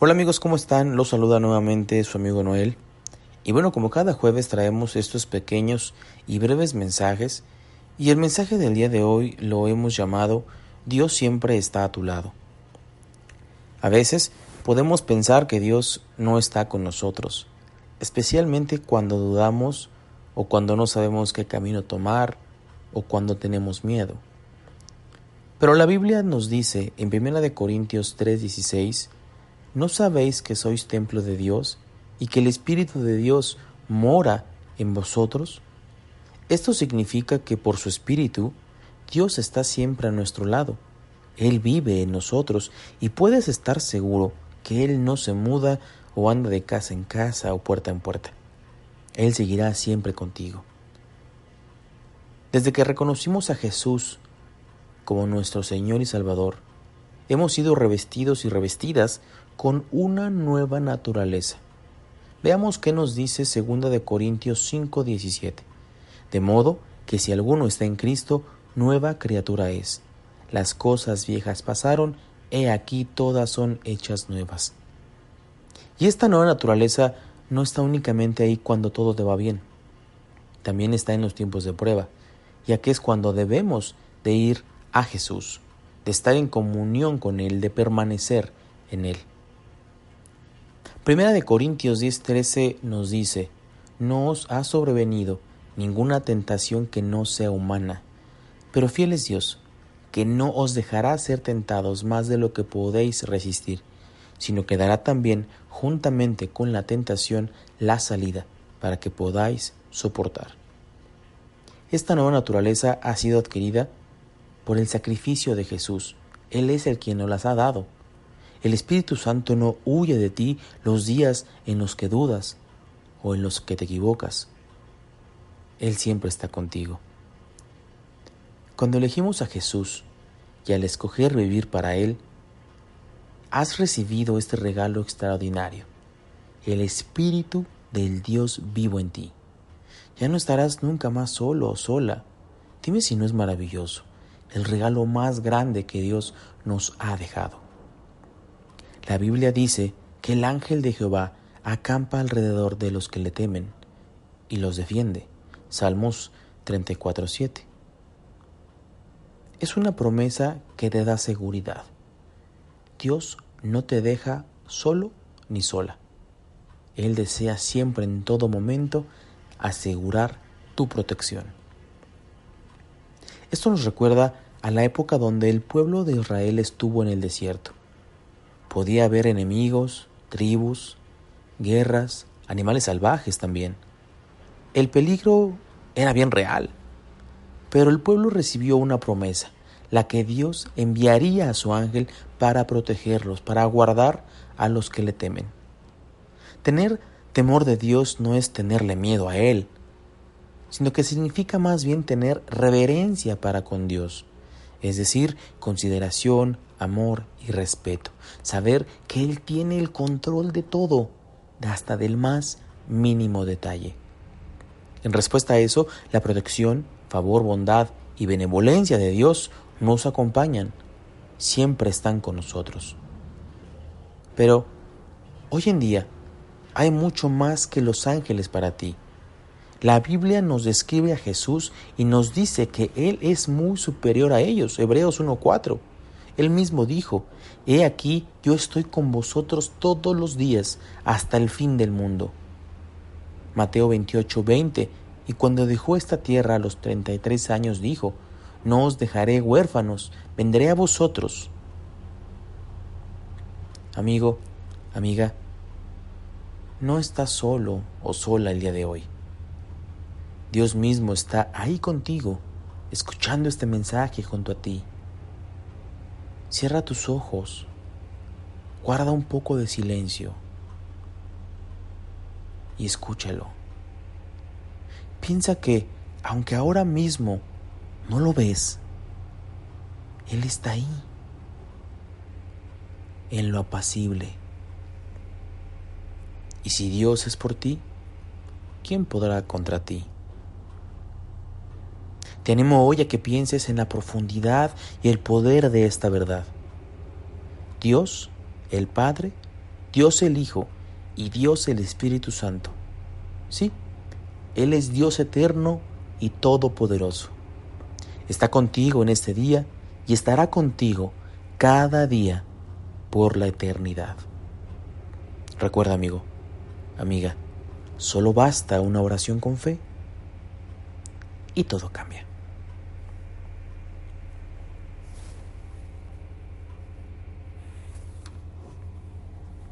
Hola amigos, ¿cómo están? Los saluda nuevamente su amigo Noel. Y bueno, como cada jueves traemos estos pequeños y breves mensajes, y el mensaje del día de hoy lo hemos llamado Dios siempre está a tu lado. A veces podemos pensar que Dios no está con nosotros, especialmente cuando dudamos o cuando no sabemos qué camino tomar o cuando tenemos miedo. Pero la Biblia nos dice en 1 Corintios 3:16 ¿No sabéis que sois templo de Dios y que el Espíritu de Dios mora en vosotros? Esto significa que por su Espíritu Dios está siempre a nuestro lado. Él vive en nosotros y puedes estar seguro que Él no se muda o anda de casa en casa o puerta en puerta. Él seguirá siempre contigo. Desde que reconocimos a Jesús como nuestro Señor y Salvador, hemos sido revestidos y revestidas con una nueva naturaleza. Veamos qué nos dice 2 de Corintios 5:17. De modo que si alguno está en Cristo, nueva criatura es. Las cosas viejas pasaron, he aquí todas son hechas nuevas. Y esta nueva naturaleza no está únicamente ahí cuando todo te va bien, también está en los tiempos de prueba, ya que es cuando debemos de ir a Jesús, de estar en comunión con Él, de permanecer en Él. Primera de Corintios 10:13 nos dice, no os ha sobrevenido ninguna tentación que no sea humana, pero fiel es Dios, que no os dejará ser tentados más de lo que podéis resistir, sino que dará también juntamente con la tentación la salida, para que podáis soportar. Esta nueva naturaleza ha sido adquirida por el sacrificio de Jesús. Él es el quien nos las ha dado. El Espíritu Santo no huye de ti los días en los que dudas o en los que te equivocas. Él siempre está contigo. Cuando elegimos a Jesús y al escoger vivir para Él, has recibido este regalo extraordinario, el Espíritu del Dios vivo en ti. Ya no estarás nunca más solo o sola. Dime si no es maravilloso, el regalo más grande que Dios nos ha dejado. La Biblia dice que el ángel de Jehová acampa alrededor de los que le temen y los defiende. Salmos 34.7. Es una promesa que te da seguridad. Dios no te deja solo ni sola. Él desea siempre en todo momento asegurar tu protección. Esto nos recuerda a la época donde el pueblo de Israel estuvo en el desierto. Podía haber enemigos, tribus, guerras, animales salvajes también. El peligro era bien real, pero el pueblo recibió una promesa, la que Dios enviaría a su ángel para protegerlos, para guardar a los que le temen. Tener temor de Dios no es tenerle miedo a Él, sino que significa más bien tener reverencia para con Dios, es decir, consideración, amor y respeto. Saber que Él tiene el control de todo, hasta del más mínimo detalle. En respuesta a eso, la protección, favor, bondad y benevolencia de Dios nos acompañan, siempre están con nosotros. Pero hoy en día hay mucho más que los ángeles para ti. La Biblia nos describe a Jesús y nos dice que Él es muy superior a ellos. Hebreos 1.4. Él mismo dijo, He aquí, yo estoy con vosotros todos los días hasta el fin del mundo. Mateo 28, 20, y cuando dejó esta tierra a los 33 años dijo, No os dejaré huérfanos, vendré a vosotros. Amigo, amiga, no estás solo o sola el día de hoy. Dios mismo está ahí contigo, escuchando este mensaje junto a ti. Cierra tus ojos. Guarda un poco de silencio. Y escúchalo. Piensa que, aunque ahora mismo no lo ves, Él está ahí, en lo apacible. Y si Dios es por ti, ¿quién podrá contra ti? Te animo hoy a que pienses en la profundidad y el poder de esta verdad. Dios, el Padre, Dios el Hijo y Dios el Espíritu Santo. Sí, Él es Dios eterno y todopoderoso. Está contigo en este día y estará contigo cada día por la eternidad. Recuerda, amigo, amiga, solo basta una oración con fe y todo cambia.